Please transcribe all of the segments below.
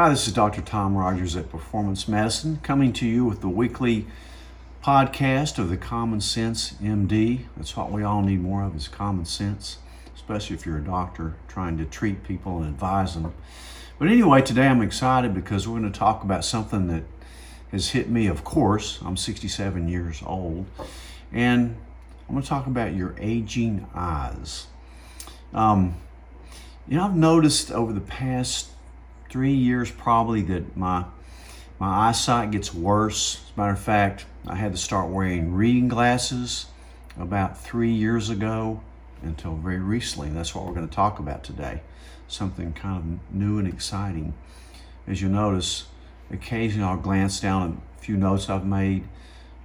Hi, this is Dr. Tom Rogers at Performance Medicine, coming to you with the weekly podcast of the Common Sense MD. That's what we all need more of is common sense, especially if you're a doctor trying to treat people and advise them. But anyway, today I'm excited because we're going to talk about something that has hit me, of course. I'm 67 years old, and I'm going to talk about your aging eyes. Um, you know, I've noticed over the past three years probably that my my eyesight gets worse. As a matter of fact, I had to start wearing reading glasses about three years ago until very recently. That's what we're going to talk about today. Something kind of new and exciting. As you notice, occasionally I'll glance down at a few notes I've made.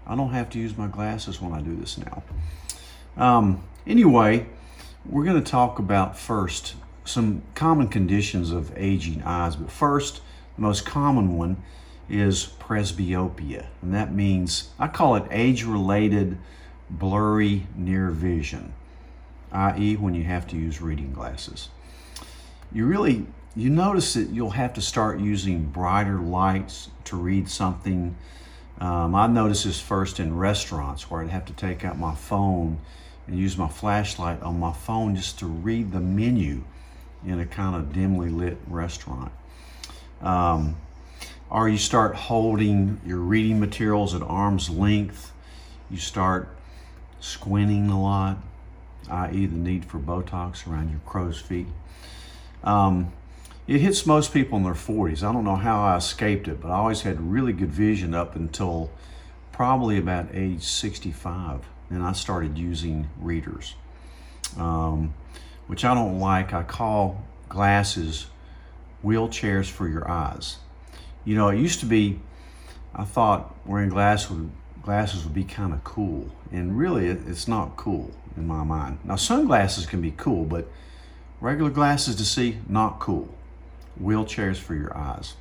I don't have to use my glasses when I do this now. Um, anyway, we're going to talk about first some common conditions of aging eyes. But first, the most common one is presbyopia. And that means, I call it age related blurry near vision, i.e., when you have to use reading glasses. You really you notice that you'll have to start using brighter lights to read something. Um, I noticed this first in restaurants where I'd have to take out my phone and use my flashlight on my phone just to read the menu in a kind of dimly lit restaurant. Um, or you start holding your reading materials at arm's length. You start squinting a lot, i.e., the need for Botox around your crow's feet. Um, it hits most people in their 40s. I don't know how I escaped it, but I always had really good vision up until probably about age 65. And I started using readers. Um, which I don't like. I call glasses wheelchairs for your eyes. You know, it used to be, I thought wearing glasses would, glasses would be kind of cool, and really it's not cool in my mind. Now, sunglasses can be cool, but regular glasses to see, not cool. Wheelchairs for your eyes.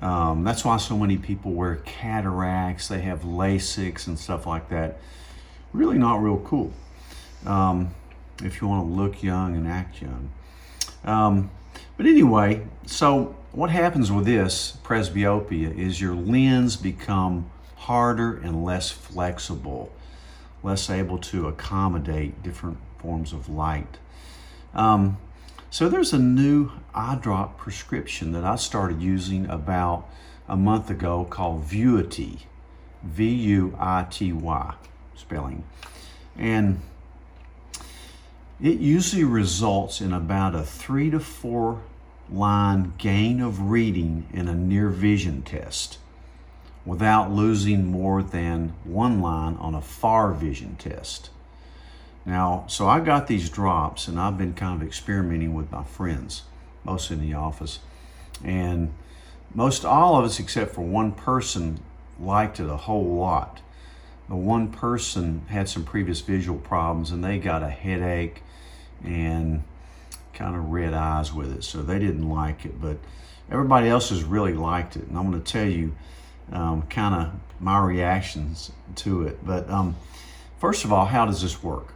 Um, that's why so many people wear cataracts, they have LASIKs and stuff like that. Really not real cool. Um, if you want to look young and act young. Um, but anyway, so what happens with this presbyopia is your lens become harder and less flexible, less able to accommodate different forms of light. Um, so there's a new eye drop prescription that I started using about a month ago called Vuity, V-U-I-T-Y spelling. And it usually results in about a three to four line gain of reading in a near vision test without losing more than one line on a far vision test. Now, so I got these drops and I've been kind of experimenting with my friends, most in the office. And most all of us, except for one person, liked it a whole lot. The one person had some previous visual problems and they got a headache and kind of red eyes with it. So they didn't like it, but everybody else has really liked it. And I'm going to tell you um, kind of my reactions to it. But um, first of all, how does this work?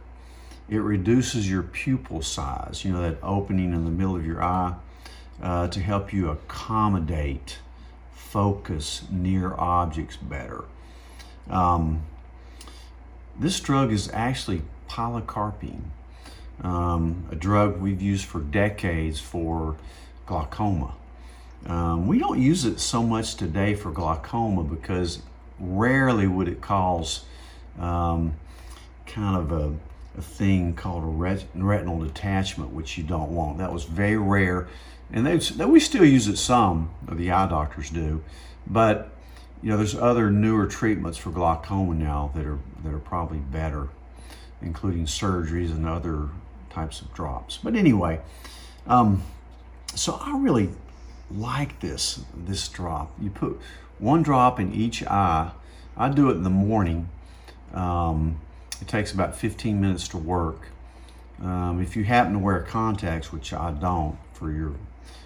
It reduces your pupil size, you know, that opening in the middle of your eye, uh, to help you accommodate, focus near objects better. Um, this drug is actually pilocarpine um, a drug we've used for decades for glaucoma. Um, we don't use it so much today for glaucoma because rarely would it cause um, kind of a, a, thing called a ret- retinal detachment, which you don't want. That was very rare, and they, we still use it some, the eye doctors do, but you know there's other newer treatments for glaucoma now that are that are probably better, including surgeries and other types of drops. But anyway, um, so I really like this this drop. You put one drop in each eye. I do it in the morning. Um, it takes about 15 minutes to work. Um, if you happen to wear contacts, which I don't, for your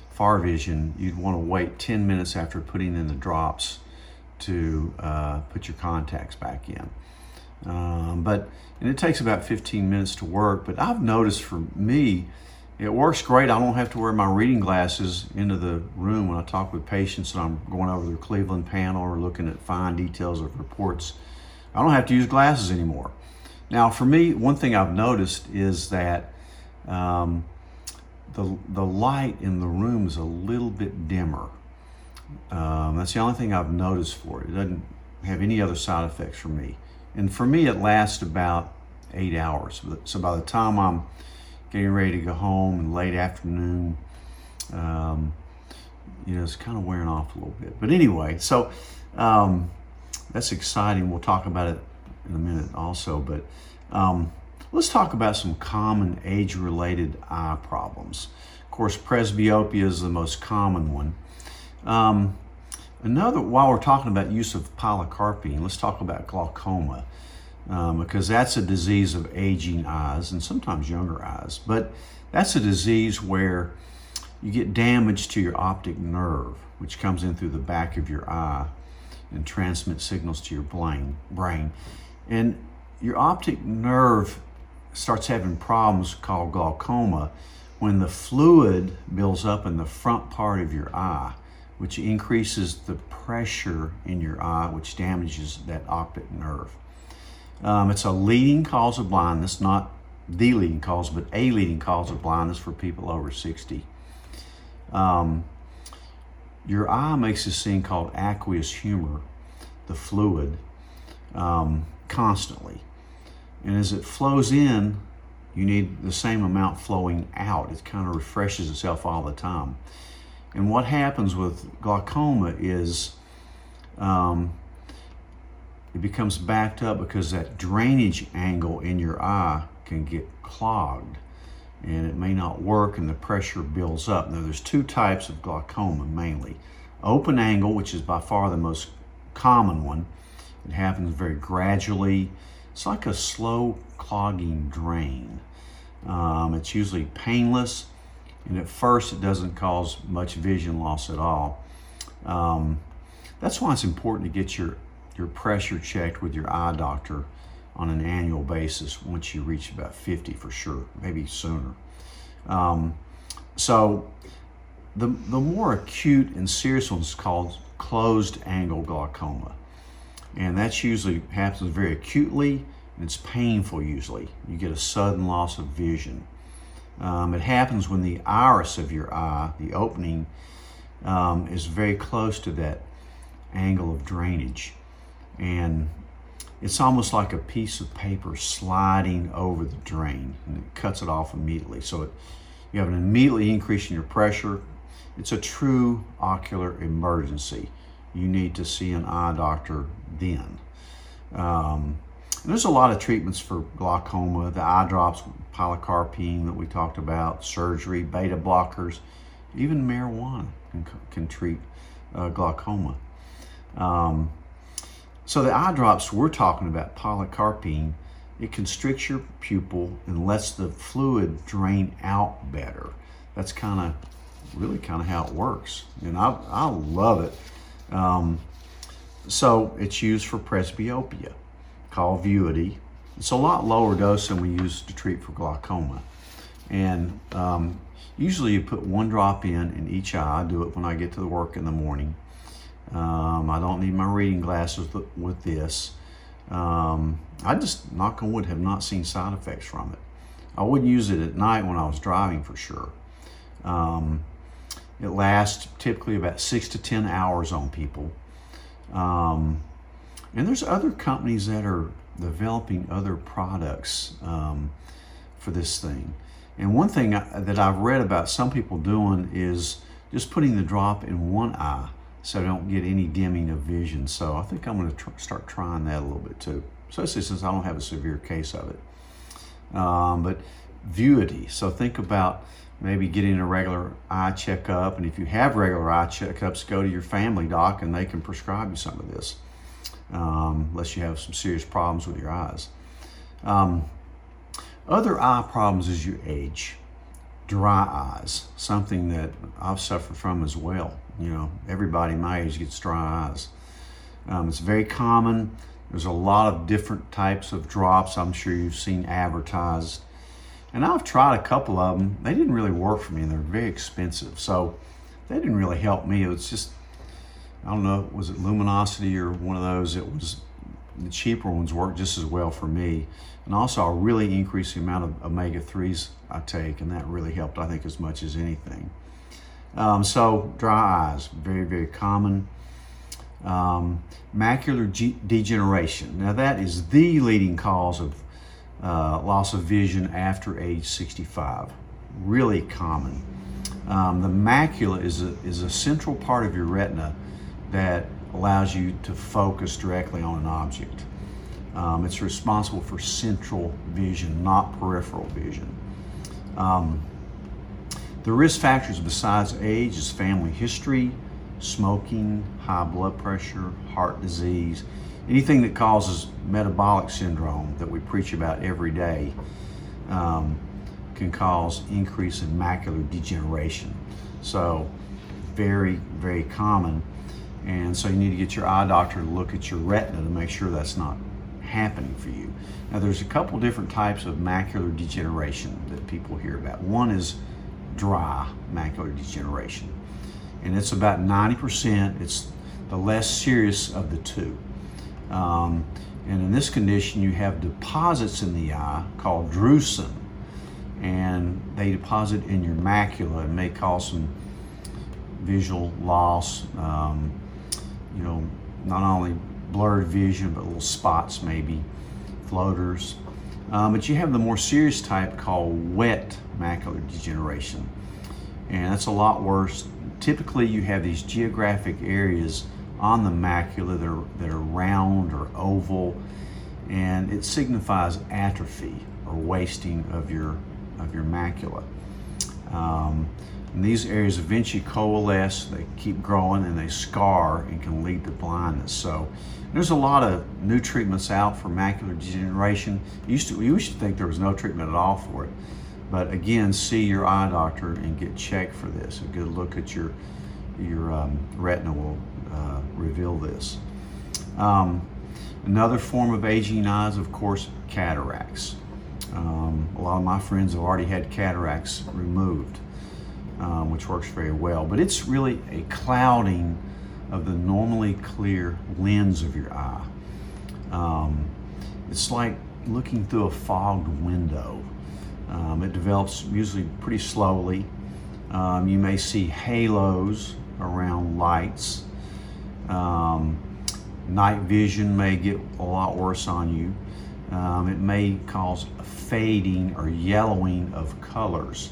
far vision, you'd want to wait 10 minutes after putting in the drops to uh, put your contacts back in. Um, but and it takes about 15 minutes to work. But I've noticed for me, it works great. I don't have to wear my reading glasses into the room when I talk with patients and I'm going over their Cleveland panel or looking at fine details of reports. I don't have to use glasses anymore. Now, for me, one thing I've noticed is that um, the, the light in the room is a little bit dimmer. Um, that's the only thing I've noticed for it. It doesn't have any other side effects for me. And for me, it lasts about eight hours. So by the time I'm getting ready to go home in late afternoon. Um, you know, it's kind of wearing off a little bit. But anyway, so um, that's exciting. We'll talk about it in a minute also. But um, let's talk about some common age related eye problems. Of course, presbyopia is the most common one. Um, another, while we're talking about use of pilocarpine, let's talk about glaucoma um, because that's a disease of aging eyes and sometimes younger eyes. But that's a disease where you get damage to your optic nerve, which comes in through the back of your eye and transmits signals to your brain. And your optic nerve starts having problems called glaucoma when the fluid builds up in the front part of your eye, which increases the pressure in your eye, which damages that optic nerve. Um, it's a leading cause of blindness, not the leading cause, but a leading cause of blindness for people over 60. Um, your eye makes this thing called aqueous humor, the fluid, um, constantly. And as it flows in, you need the same amount flowing out. It kind of refreshes itself all the time. And what happens with glaucoma is um, it becomes backed up because that drainage angle in your eye can get clogged and it may not work and the pressure builds up. Now there's two types of glaucoma mainly. Open angle, which is by far the most common one. It happens very gradually. It's like a slow clogging drain. Um, it's usually painless and at first it doesn't cause much vision loss at all. Um, that's why it's important to get your your pressure checked with your eye doctor on an annual basis once you reach about 50 for sure, maybe sooner. Um, so the, the more acute and serious ones called closed angle glaucoma. And that's usually happens very acutely and it's painful usually. You get a sudden loss of vision. Um, it happens when the iris of your eye, the opening, um, is very close to that angle of drainage and it's almost like a piece of paper sliding over the drain and it cuts it off immediately. So it, you have an immediately increase in your pressure. It's a true ocular emergency. You need to see an eye doctor then. Um, there's a lot of treatments for glaucoma, the eye drops, pilocarpine that we talked about, surgery, beta blockers, even marijuana can, can treat uh, glaucoma. Um, so the eye drops we're talking about, pilocarpine, it constricts your pupil and lets the fluid drain out better. That's kind of really kind of how it works. And I, I love it. Um, so it's used for presbyopia, called Vuity. It's a lot lower dose than we use to treat for glaucoma. And um, usually you put one drop in in each eye. I do it when I get to the work in the morning. Um, I don't need my reading glasses with this. Um, I just, knock on wood, have not seen side effects from it. I wouldn't use it at night when I was driving for sure. Um, it lasts typically about six to 10 hours on people. Um, and there's other companies that are developing other products um, for this thing. And one thing that I've read about some people doing is just putting the drop in one eye so I don't get any dimming of vision. So I think I'm going to tr- start trying that a little bit too, especially since I don't have a severe case of it. Um, but Vuity. So think about maybe getting a regular eye checkup. And if you have regular eye checkups, go to your family doc and they can prescribe you some of this, um, unless you have some serious problems with your eyes. Um, other eye problems as you age dry eyes, something that I've suffered from as well. You know, everybody my age gets dry eyes. Um, it's very common. There's a lot of different types of drops I'm sure you've seen advertised. And I've tried a couple of them. They didn't really work for me, and they're very expensive. So they didn't really help me. It was just, I don't know, was it Luminosity or one of those? It was the cheaper ones work just as well for me. And also, I really increased the amount of omega 3s I take, and that really helped, I think, as much as anything. Um, so, dry eyes, very, very common. Um, macular G- degeneration. Now, that is the leading cause of uh, loss of vision after age 65. Really common. Um, the macula is a, is a central part of your retina that allows you to focus directly on an object. Um, it's responsible for central vision, not peripheral vision. Um, the risk factors besides age is family history, smoking, high blood pressure, heart disease, anything that causes metabolic syndrome that we preach about every day um, can cause increase in macular degeneration. So, very, very common. And so, you need to get your eye doctor to look at your retina to make sure that's not happening for you. Now, there's a couple different types of macular degeneration that people hear about. One is dry macular degeneration, and it's about 90%. It's the less serious of the two. Um, and in this condition, you have deposits in the eye called drusen, and they deposit in your macula and may cause some visual loss. Um, you know, not only blurred vision, but little spots maybe, floaters. Um, but you have the more serious type called wet macular degeneration, and that's a lot worse. Typically, you have these geographic areas on the macula that are, that are round or oval, and it signifies atrophy or wasting of your of your macula. Um, and these areas eventually coalesce, they keep growing, and they scar and can lead to blindness. So there's a lot of new treatments out for macular degeneration. used to, we used to think there was no treatment at all for it. But again, see your eye doctor and get checked for this. A good look at your your um, retina will uh, reveal this. Um, another form of aging eyes, of course, cataracts. Um, a lot of my friends have already had cataracts removed, um, which works very well. But it's really a clouding of the normally clear lens of your eye. Um, it's like looking through a fogged window. Um, it develops usually pretty slowly. Um, you may see halos around lights. Um, night vision may get a lot worse on you. Um, it may cause fading or yellowing of colors.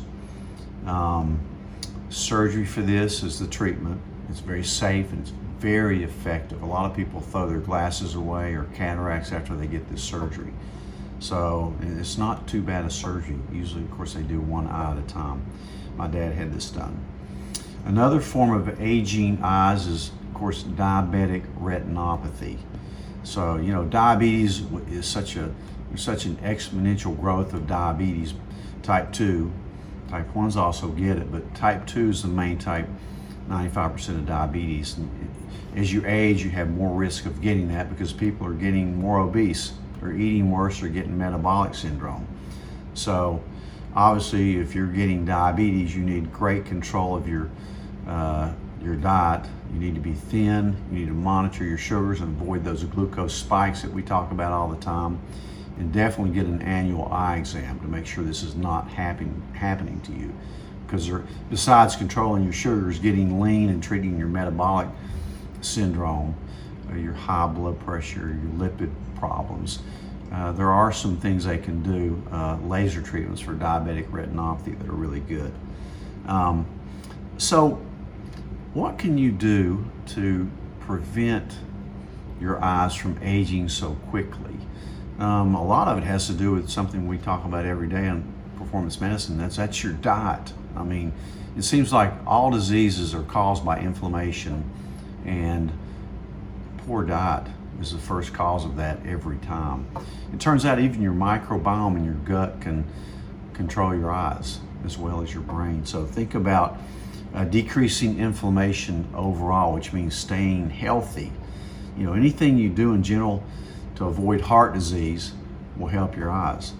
Surgery for this is the treatment. It's very safe and it's very effective. A lot of people throw their glasses away or cataracts after they get this surgery. So it's not too bad a surgery. Usually, of course, they do one eye at a time. My dad had this done. Another form of aging eyes is, of course, diabetic retinopathy. So you know, diabetes is such a such an exponential growth of diabetes. Type two, type ones also get it, but type two is the main type 95% of diabetes. As you age, you have more risk of getting that because people are getting more obese or eating worse or getting metabolic syndrome. So, obviously, if you're getting diabetes, you need great control of your uh, your diet. You need to be thin. You need to monitor your sugars and avoid those glucose spikes that we talk about all the time. And definitely get an annual eye exam to make sure this is not happen, happening to you because besides controlling your sugars, getting lean and treating your metabolic syndrome, uh, your high blood pressure, your lipid problems, uh, there are some things they can do, uh, laser treatments for diabetic retinopathy that are really good. Um, so, what can you do to prevent your eyes from aging so quickly? Um, a lot of it has to do with something we talk about every day in performance medicine. That's that's your diet. I mean, it seems like all diseases are caused by inflammation, and poor diet is the first cause of that every time. It turns out even your microbiome in your gut can control your eyes as well as your brain. So think about uh, decreasing inflammation overall, which means staying healthy. You know, anything you do in general to avoid heart disease will help your eyes.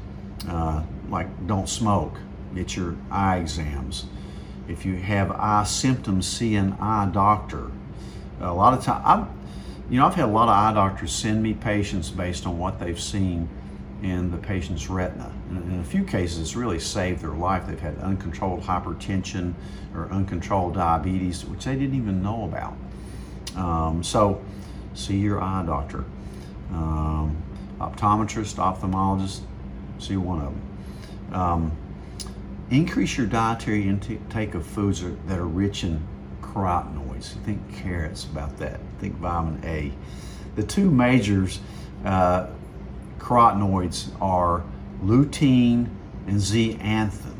Uh, like don't smoke, get your eye exams. If you have eye symptoms, see an eye doctor. A lot of time, I've, you know, I've had a lot of eye doctors send me patients based on what they've seen in the patient's retina. And in a few cases, it's really saved their life. They've had uncontrolled hypertension or uncontrolled diabetes, which they didn't even know about. Um, so, see your eye doctor. Um, optometrist, ophthalmologist, see one of them. Um, increase your dietary intake of foods that are rich in carotenoids. Think carrots about that. Think vitamin A. The two majors uh, carotenoids are lutein and zeaxanthin.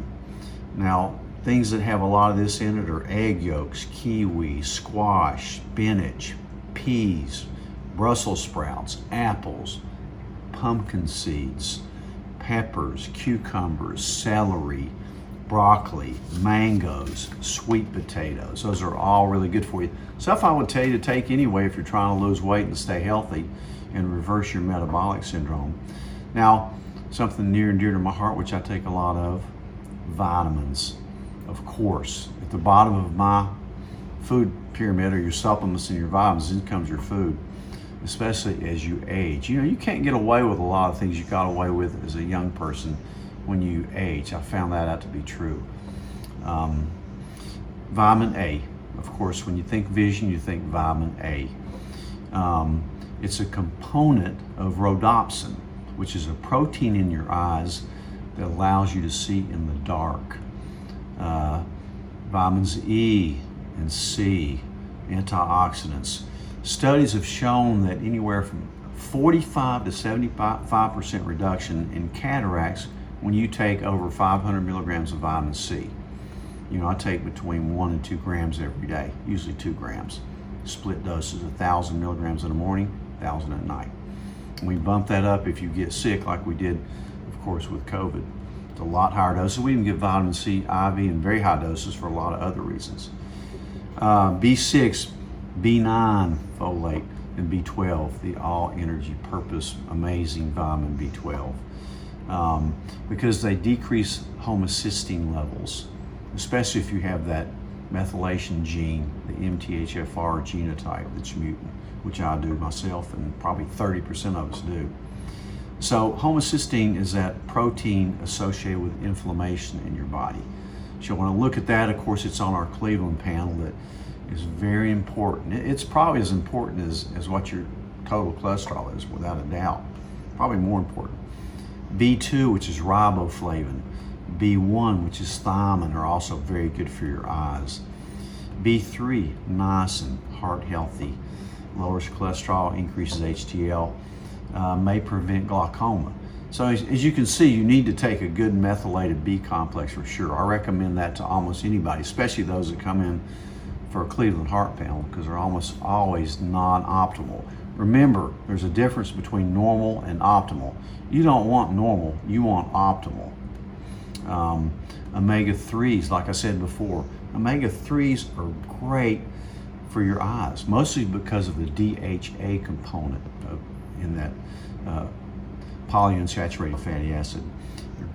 Now, things that have a lot of this in it are egg yolks, kiwi, squash, spinach, peas, Brussels sprouts, apples, pumpkin seeds, peppers, cucumbers, celery, broccoli, mangoes, sweet potatoes. Those are all really good for you. Stuff I would tell you to take anyway if you're trying to lose weight and stay healthy and reverse your metabolic syndrome. Now, something near and dear to my heart, which I take a lot of, vitamins. Of course, at the bottom of my food pyramid are your supplements and your vitamins, in comes your food, especially as you age. You know, you can't get away with a lot of things you got away with as a young person when you age. I found that out to be true. Um, vitamin A, of course, when you think vision, you think vitamin A. Um, it's a component of rhodopsin, which is a protein in your eyes that allows you to see in the dark. Uh, vitamins E and C, antioxidants. Studies have shown that anywhere from 45 to 75% reduction in cataracts when you take over 500 milligrams of vitamin C. You know, I take between one and two grams every day, usually two grams. Split doses, 1,000 milligrams in the morning, 1,000 at night. We bump that up if you get sick, like we did, of course, with COVID. It's a lot higher doses. We even give vitamin C IV in very high doses for a lot of other reasons. Uh, B6, B9 folate, and B12, the all energy purpose amazing vitamin B12. Um, because they decrease homocysteine levels, especially if you have that methylation gene, the MTHFR genotype that's mutant, which I do myself and probably 30% of us do. So, homocysteine is that protein associated with inflammation in your body. So, when I look at that. Of course, it's on our Cleveland panel that is very important. It's probably as important as, as what your total cholesterol is, without a doubt. Probably more important. B2, which is riboflavin, B1, which is thiamine, are also very good for your eyes. B3, niacin, heart healthy, lowers cholesterol, increases HDL, uh, may prevent glaucoma. So as, as, you can see, you need to take a good methylated B complex for sure. I recommend that to almost anybody, especially those that come in for a Cleveland heart panel because they're almost always non-optimal. Remember, there's a difference between normal and optimal. You don't want normal, you want optimal. Um, omega 3s, like I said before, omega 3s are great for your eyes, mostly because of the DHA component of, in that uh, polyunsaturated fatty acid.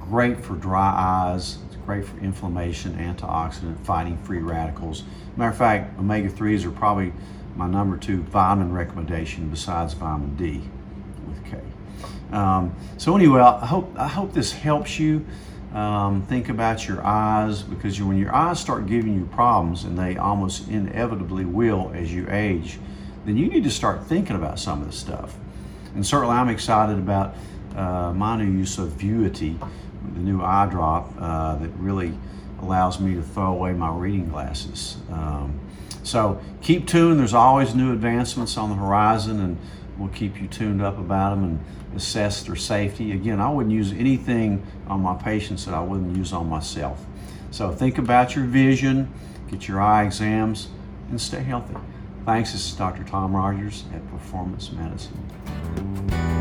Great for dry eyes, it's great for inflammation, antioxidant, fighting free radicals. Matter of fact, omega 3s are probably my number two vitamin recommendation besides vitamin D with K. Um, so anyway, I hope I hope this helps you. Um, think about your eyes because when your eyes start giving you problems, and they almost inevitably will as you age, then you need to start thinking about some of this stuff. And certainly, I'm excited about uh, my new use of Vuity, the new eye drop uh, that really allows me to throw away my reading glasses. Um, so keep tuned. There's always new advancements on the horizon, and we'll keep you tuned up about them and assess their safety. Again, I wouldn't use anything on my patients that I wouldn't use on myself. So think about your vision, get your eye exams, and stay healthy. Thanks. This is Dr. Tom Rogers at Performance Medicine.